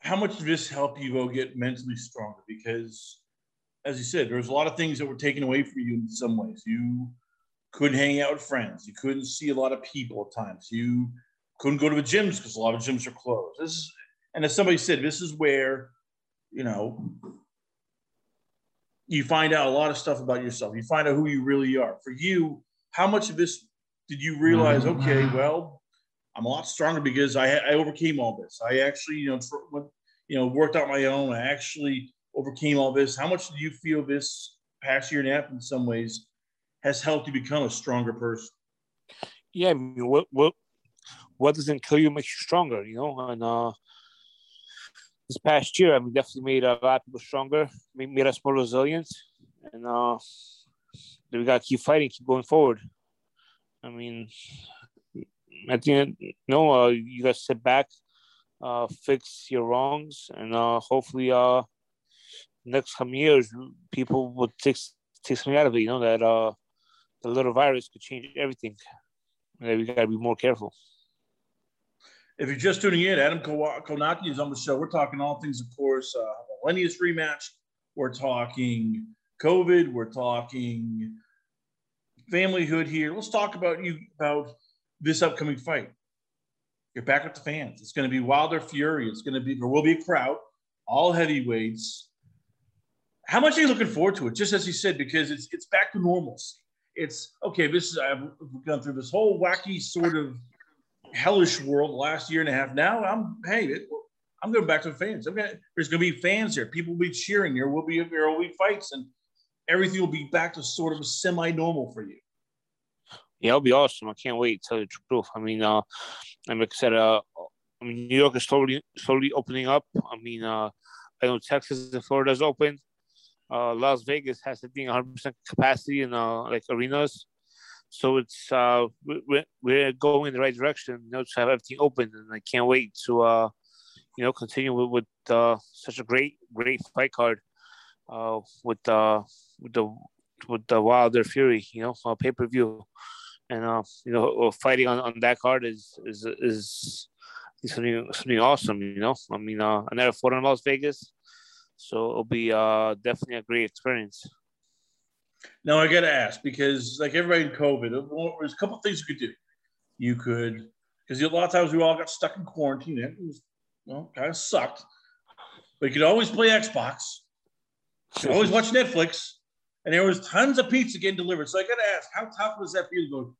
How much did this help you go get mentally stronger? Because, as you said, there was a lot of things that were taken away from you in some ways. You couldn't hang out with friends. You couldn't see a lot of people at times. You couldn't go to the gyms because a lot of gyms are closed. This is, and as somebody said, this is where you know, you find out a lot of stuff about yourself. You find out who you really are. For you, how much of this did you realize? Mm-hmm. Okay, well, I'm a lot stronger because I, I overcame all this. I actually, you know, you know, worked out my own. I actually overcame all this. How much do you feel this past year and a half, in some ways, has helped you become a stronger person? Yeah, I mean, what what what doesn't kill you makes you stronger, you know, and uh, this past year, I mean, definitely made a lot of people stronger, made, made us more resilient, and uh, we got to keep fighting, keep going forward. I mean, at the end, you know, uh, you to sit back, uh, fix your wrongs, and uh, hopefully, uh, next coming years, people will take take something out of it. You know that uh, the little virus could change everything. And we got to be more careful. If you're just tuning in, Adam Kownacki is on the show. We're talking all things, of course, uh, Helenius rematch. We're talking COVID. We're talking familyhood here. Let's talk about you about this upcoming fight. You're back with the fans. It's going to be Wilder Fury. It's going to be there will be a crowd, all heavyweights. How much are you looking forward to it? Just as he said, because it's it's back to normalcy. It's okay. This is I've gone through this whole wacky sort of hellish world last year and a half. Now I'm hey, it, I'm going back to the fans. I'm gonna, there's going to be fans there. People will be cheering. There will be there will be fights, and everything will be back to sort of a semi-normal for you. Yeah, it'll be awesome. I can't wait to tell you the truth. I mean, uh, like I said, uh, I mean, New York is slowly slowly opening up. I mean, uh, I know Texas and Florida is open. Uh, Las Vegas has I think 100 percent capacity in uh, like arenas. So it's uh, we're, we're going in the right direction. You know, to have everything open, and I can't wait to uh, you know continue with, with uh, such a great great fight card uh, with uh, with the with the Wilder Fury. You know, uh, pay per view, and uh, you know, fighting on, on that card is is is something something awesome. You know, I mean, uh, I never fought in Las Vegas, so it'll be uh definitely a great experience. Now I got to ask because, like everybody in COVID, there's a couple things you could do. You could, because a lot of times we all got stuck in quarantine. It was, well, kind of sucked. But you could always play Xbox. You always watch Netflix, and there was tons of pizza getting delivered. So I got to ask, how tough was that for you to go?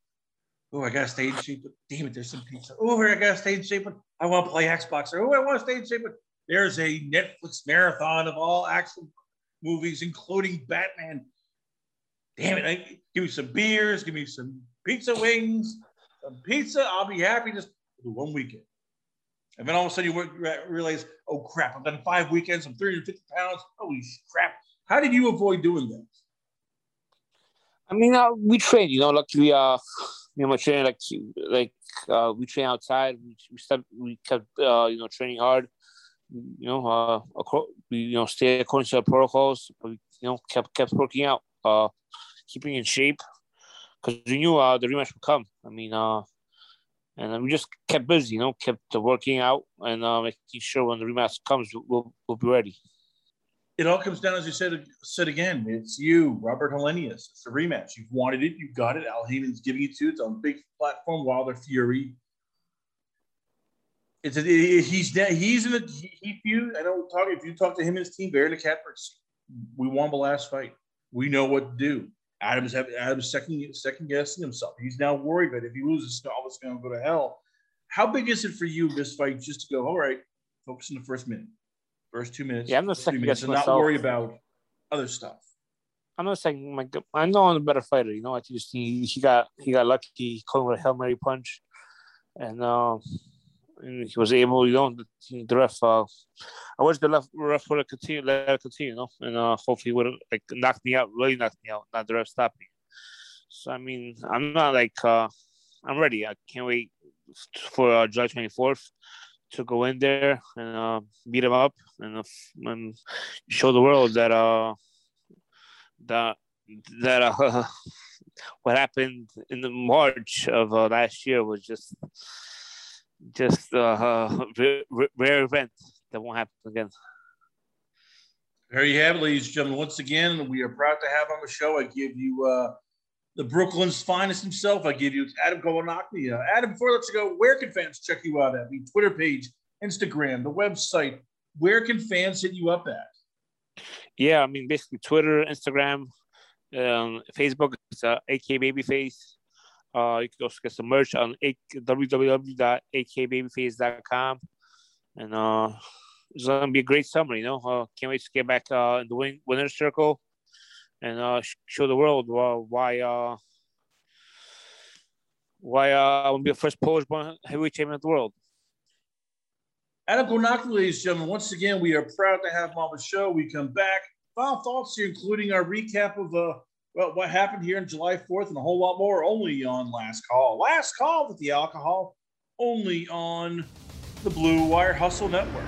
Oh, I got in shape. But damn it, there's some pizza. Oh, I got in shape. I want to play Xbox. Or oh, I want in shape. But there's a Netflix marathon of all action movies, including Batman damn it, I, give me some beers, give me some pizza wings, some pizza. I'll be happy just one weekend. And then all of a sudden you realize, oh crap, I've done five weekends, I'm 350 pounds. Holy crap. How did you avoid doing that? I mean, uh, we train, you know, luckily, uh, you know, my training, like, like, uh, we train outside. We, we, stepped, we kept, uh, you know, training hard. You know, uh, we, you know, stay according to the protocols. But we, you know, kept, kept working out, uh, keeping in shape because we knew, uh, the rematch would come. I mean, uh, and we just kept busy, you know, kept working out and uh, making sure when the rematch comes, we'll, we'll be ready. It all comes down, as you said, said again. It's you, Robert Helenius. It's a rematch. You've wanted it. You've got it. Al Haymon's giving it to you. It's on big platform. Wilder Fury. It's a, he's he's in a he, feud. I know. Talk if you talk to him and his team, the catbird We won the last fight. We know what to do. Adam's having Adam's second second guessing himself. He's now worried that if he loses, all this going to go to hell. How big is it for you this fight just to go? All right, focus on the first minute, first two minutes. Yeah, I'm not second guessing myself. Not worry about other stuff. I'm not saying my. I know I'm a better fighter. You know, I just he, he got he got lucky. He caught with a hail mary punch, and uh, and he was able, you know, the, the ref. Uh, I wish the ref, ref would have continued, let it continue, you know, and uh, hopefully would have like knocked me out, really knocked me out, not the ref stopped me. So I mean, I'm not like uh, I'm ready. I can't wait for uh, July 24th to go in there and uh, beat him up and, uh, and show the world that uh that that uh, what happened in the March of uh, last year was just just uh, a rare event that won't happen again. There you have it, ladies and gentlemen. Once again, we are proud to have on the show. I give you uh, the Brooklyn's finest himself. I give you it's Adam Kownacki. Uh, Adam, before let you go, where can fans check you out at? The Twitter page, Instagram, the website. Where can fans hit you up at? Yeah, I mean, basically Twitter, Instagram, um, Facebook. It's uh, AK Babyface. Uh, you can also get some merch on www.akbabyface.com. And uh, it's going to be a great summer, you know. Uh, can't wait to get back uh, in the win- winner's circle and uh, show the world why uh, why uh, I will be the first Polish born heavyweight champion of the world. Adam Kownacki, ladies and gentlemen, once again, we are proud to have him on the show. We come back. Final thoughts here, including our recap of uh, well, what happened here on July 4th and a whole lot more only on Last Call. Last Call with the alcohol only on the Blue Wire Hustle Network.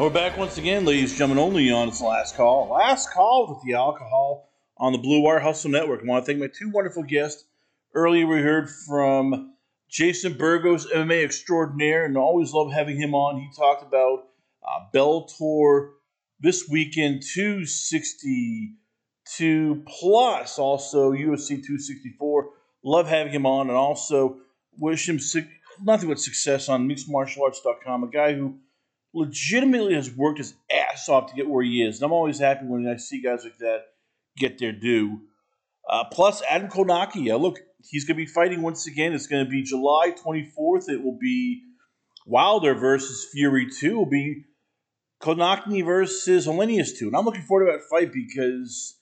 And we're back once again, ladies and gentlemen, only on its last call. Last call with the alcohol on the Blue Wire Hustle Network. I want to thank my two wonderful guests. Earlier, we heard from Jason Burgos, MMA extraordinaire, and always love having him on. He talked about uh, Bellator this weekend, 262 plus, also UFC 264. Love having him on, and also wish him nothing but success on mixedmartialarts.com. A guy who legitimately has worked his ass off to get where he is. And I'm always happy when I see guys like that get their due. Uh, plus, Adam. Uh, look, he's going to be fighting once again. It's going to be July 24th. It will be Wilder versus Fury 2. It will be Kownacki versus Helenius 2. And I'm looking forward to that fight because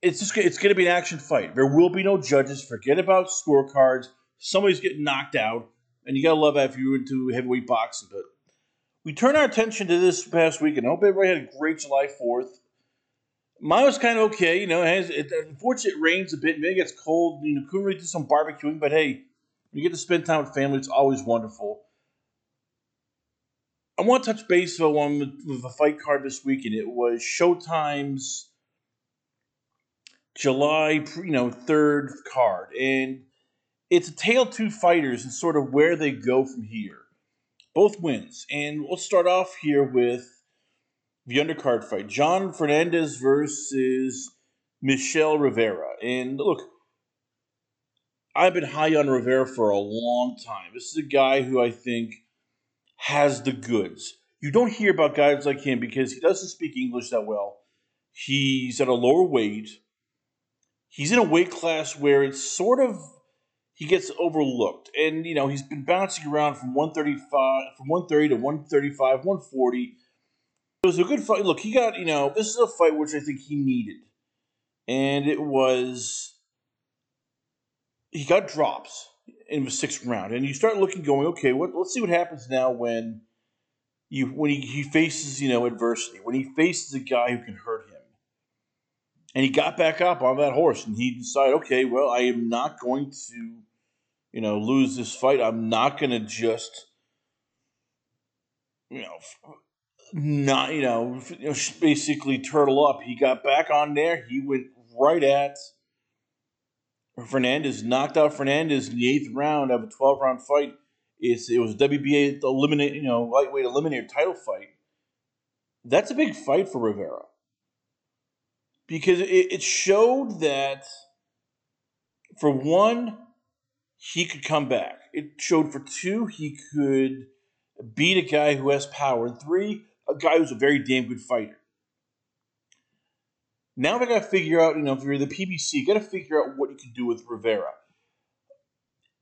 it's just it's going to be an action fight. There will be no judges. Forget about scorecards. Somebody's getting knocked out. And you got to love that if you're into heavyweight boxing. But we turn our attention to this past weekend. I hope everybody had a great July 4th. Mine was kind of okay. You know, it it, unfortunately, it rains a bit. Maybe it gets cold. You know, couldn't really do some barbecuing, but hey, you get to spend time with family. It's always wonderful. I want to touch base though on with, the fight card this weekend. It was Showtime's July, you know, third card, and it's a tale of two fighters and sort of where they go from here. Both wins, and we'll start off here with the undercard fight: Jon Fernandez versus Michel Rivera. And look, I've been high on Rivera for a long time. This is a guy who I think has the goods. You don't hear about guys like him because he doesn't speak English that well. He's at a lower weight. He's in a weight class where it's sort of he gets overlooked. And you know, he's been bouncing around from 135 from 130 to 135, 140. It was a good fight. Look, he got, you know, this is a fight which I think he needed. And it was he got drops in the sixth round, and you start looking, going, okay, what, let's see what happens now when you when he, he faces you know adversity, when he faces a guy who can hurt him, and he got back up on that horse, and he decided, okay, well, I am not going to, you know, lose this fight. I'm not going to just, you know. Not you know, basically turtle up. He got back on there. He went right at Fernandez knocked out Fernandez in the eighth round of a 12 round fight. It's, it was WBA eliminate, you know, lightweight eliminator title fight. That's a big fight for Rivera because it, it showed that, for one, he could come back. It showed for two, he could beat a guy who has power, and three, a guy who's a very damn good fighter. Now they got to figure out, you know, if you're the PBC, you got to figure out what you can do with Rivera.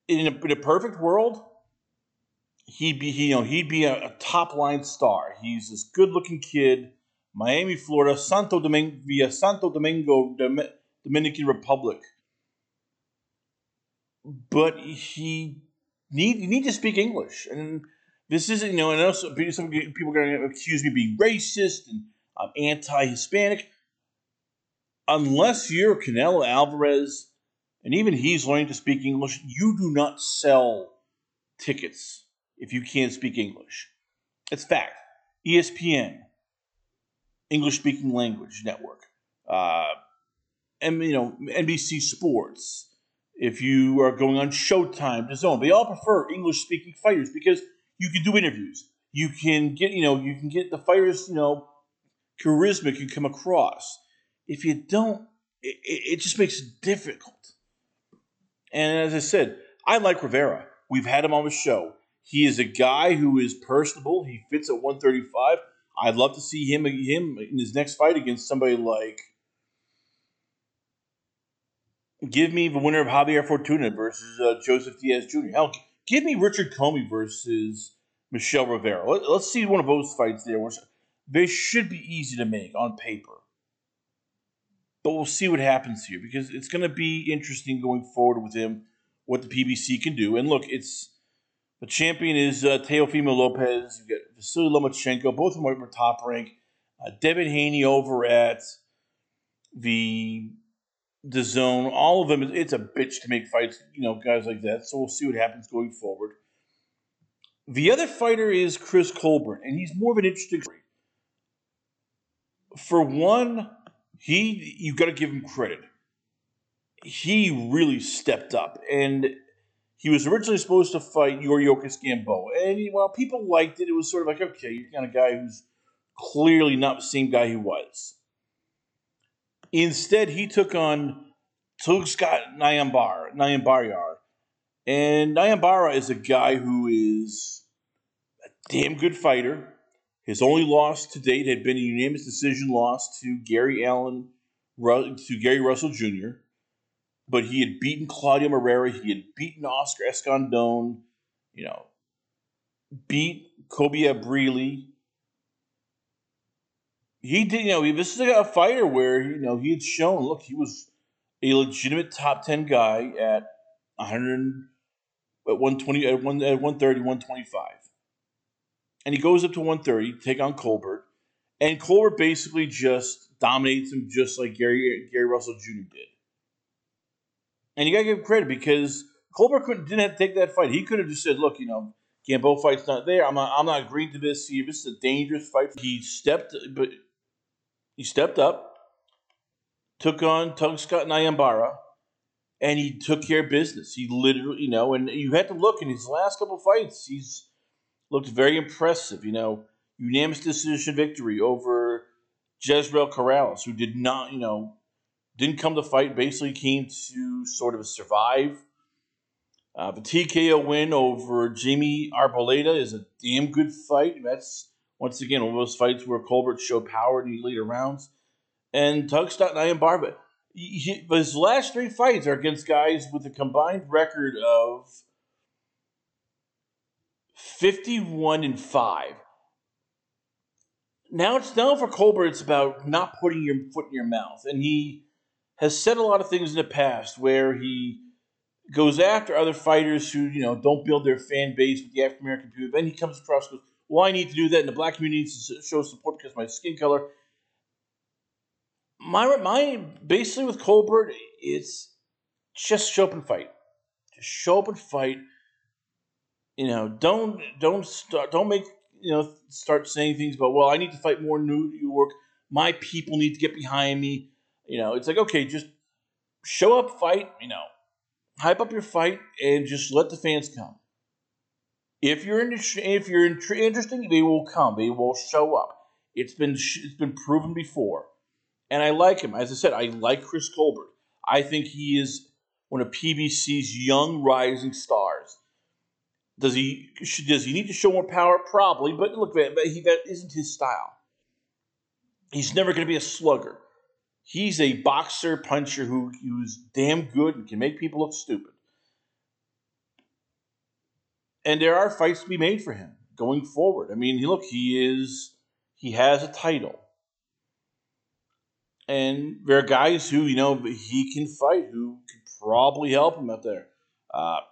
In a, in a perfect world, he'd be, he, you know, he'd be a, a top line star. He's this good looking kid, Miami, Florida, Santo Domingo, via Santo Domingo, Dominican Republic. But he need you need to speak English, and this isn't, you know, and also some people are going to accuse me of being racist and I'm anti-Hispanic unless you're Canelo Alvarez, and even he's learning to speak English, you do not sell tickets if you can't speak English. It's fact. ESPN, English speaking language network, uh, and you know NBC Sports. If you are going on Showtime, DAZN, they all prefer English speaking fighters because you can do interviews. You can get you know you can get the fighters you know charisma can come across if you don't, it, it just makes it difficult. And as I said, I like Rivera. We've had him on the show. He is a guy who is personable. He fits at 135. I'd love to see him him in his next fight against somebody like. Give me the winner of Javier Fortuna versus uh, Joseph Diaz Jr. Hell, give me Richard Commey versus Michel Rivera. Let, us see one of those fights there. They should be easy to make on paper. But we'll see what happens here because it's going to be interesting going forward with him, what the PBC can do. And look, it's the champion is uh, Teofimo Lopez. You get Vasily Lomachenko. Both of them are top rank. Uh, Devin Haney over at the the zone. All of them. It's a bitch to make fights. You know, guys like that. So we'll see what happens going forward. The other fighter is Chris Colbert, and he's more of an interesting. For one, he you got to give him credit. He really stepped up, and he was originally supposed to fight Yuriorkis Gamboa, and while people liked it, it was sort of like, okay, you're kind of guy who's clearly not the same guy he was. Instead, he took on Tugstad Nyambar, Nyambaryar. And Nyambayar is a guy who is a damn good fighter. His only loss to date had been a unanimous decision loss to Gary Allen, to Gary Russell Jr. But he had beaten Claudio Marrero. He had beaten Oscar Escandon. You know, beat Cobia Breedy. He did, you know, he, this is a fighter where, you know, he had shown, look, he was a legitimate top 10 guy at 100, at 120, at, 1, at 130, 125 and he goes up to 130 to take on Colbert, and Colbert basically just dominates him just like Gary Gary Russell Jr. did. And you gotta give him credit because Colbert couldn't didn't have to take that fight. He could have just said, "Look, you know, Gamboa fight's not there. I'm not. I'm not agreeing to this. See, this is a dangerous fight." He stepped, but he stepped up, took on Tug Scott Nyambayar, and he took care of business. He literally, you know, and you had to look in his last couple fights. He's looked very impressive. You know, unanimous decision victory over Jezreel Corrales, who did not, you know, didn't come to fight. Basically, came to sort of survive. Uh, the TKO win over Jamie Arboleda is a damn good fight. That's once again one of those fights where Colbert showed power in the later rounds. And Tugstad Nyambayar, his last three fights are against guys with a combined record of 51 and 5. Now it's now for Colbert, it's about not putting your foot in your mouth. And he has said a lot of things in the past where he goes after other fighters who, you know, don't build their fan base with the African American community. Then he comes across goes, Well, I need to do that in the black community to show support because of my skin color. My my basically with Colbert, it's just show up and fight. Just show up and fight you know, don't don't start don't make you know start saying things about well, I need to fight more New York. My people need to get behind me. You know, it's like okay, just show up, fight. You know, hype up your fight, and just let the fans come. If you're in, if you're in, interesting, they will come. They will show up. It's been it's been proven before, and I like him. As I said, I like Chris Colbert. I think he is one of PBC's young rising stars. Does he does he need to show more power? Probably, but look, but he, that isn't his style. He's never going to be a slugger. He's a boxer puncher who who's damn good and can make people look stupid. And there are fights to be made for him going forward. I mean, look, he is he has a title. And there are guys who, you know, he can fight who could probably help him out there. Uh,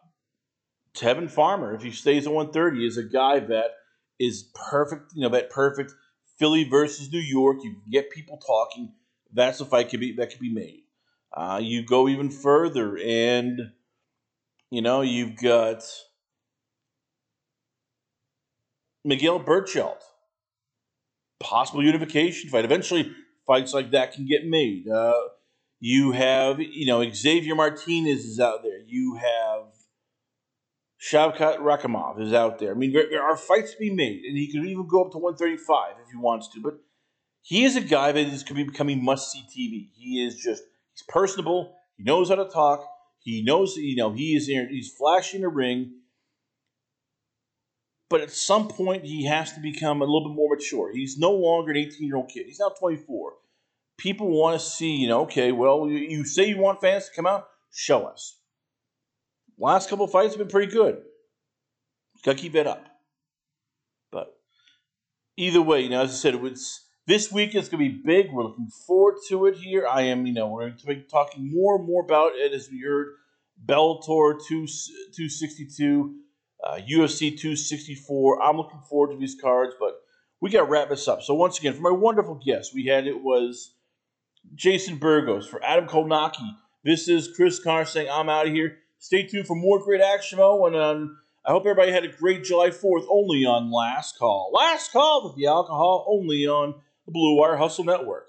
Tevin Farmer, if he stays at 130, is a guy that is perfect, you know, that perfect Philly versus New York. You get people talking. That's a fight could be that could be made. Uh, you go even further, and you know you've got Miguel Berchelt, possible unification fight. Eventually, fights like that can get made. Uh, you have, you know, Xavier Martinez is out there. You have Shavkat Rakhimov is out there. I mean, there, there, are fights to be made, and he could even go up to 135 if he wants to. But he is a guy that is becoming must see TV. He is just he's personable. He knows how to talk. He knows you know he is he's flashing a ring. But at some point, he has to become a little bit more mature. He's no longer an 18 year old kid. He's now 24. People want to see, you know, okay, well, you, you say you want fans to come out, show us. Last couple fights have been pretty good. Got to keep that up. But either way, you know, as I said, it was this week is going to be big. We're looking forward to it here. I am, you know, we're going to be talking more and more about it as we heard Bellator 2, 262, uh, UFC 264. I'm looking forward to these cards, but we got to wrap this up. So once again, for my wonderful guest, we had it was Jason Burgos. For Adam Kownacki, this is Chris Carr saying I'm out of here. Stay tuned for more great action, Mo. And um, I hope everybody had a great July 4th only on Last Call. Last Call with the alcohol only on the Blue Wire Hustle Network.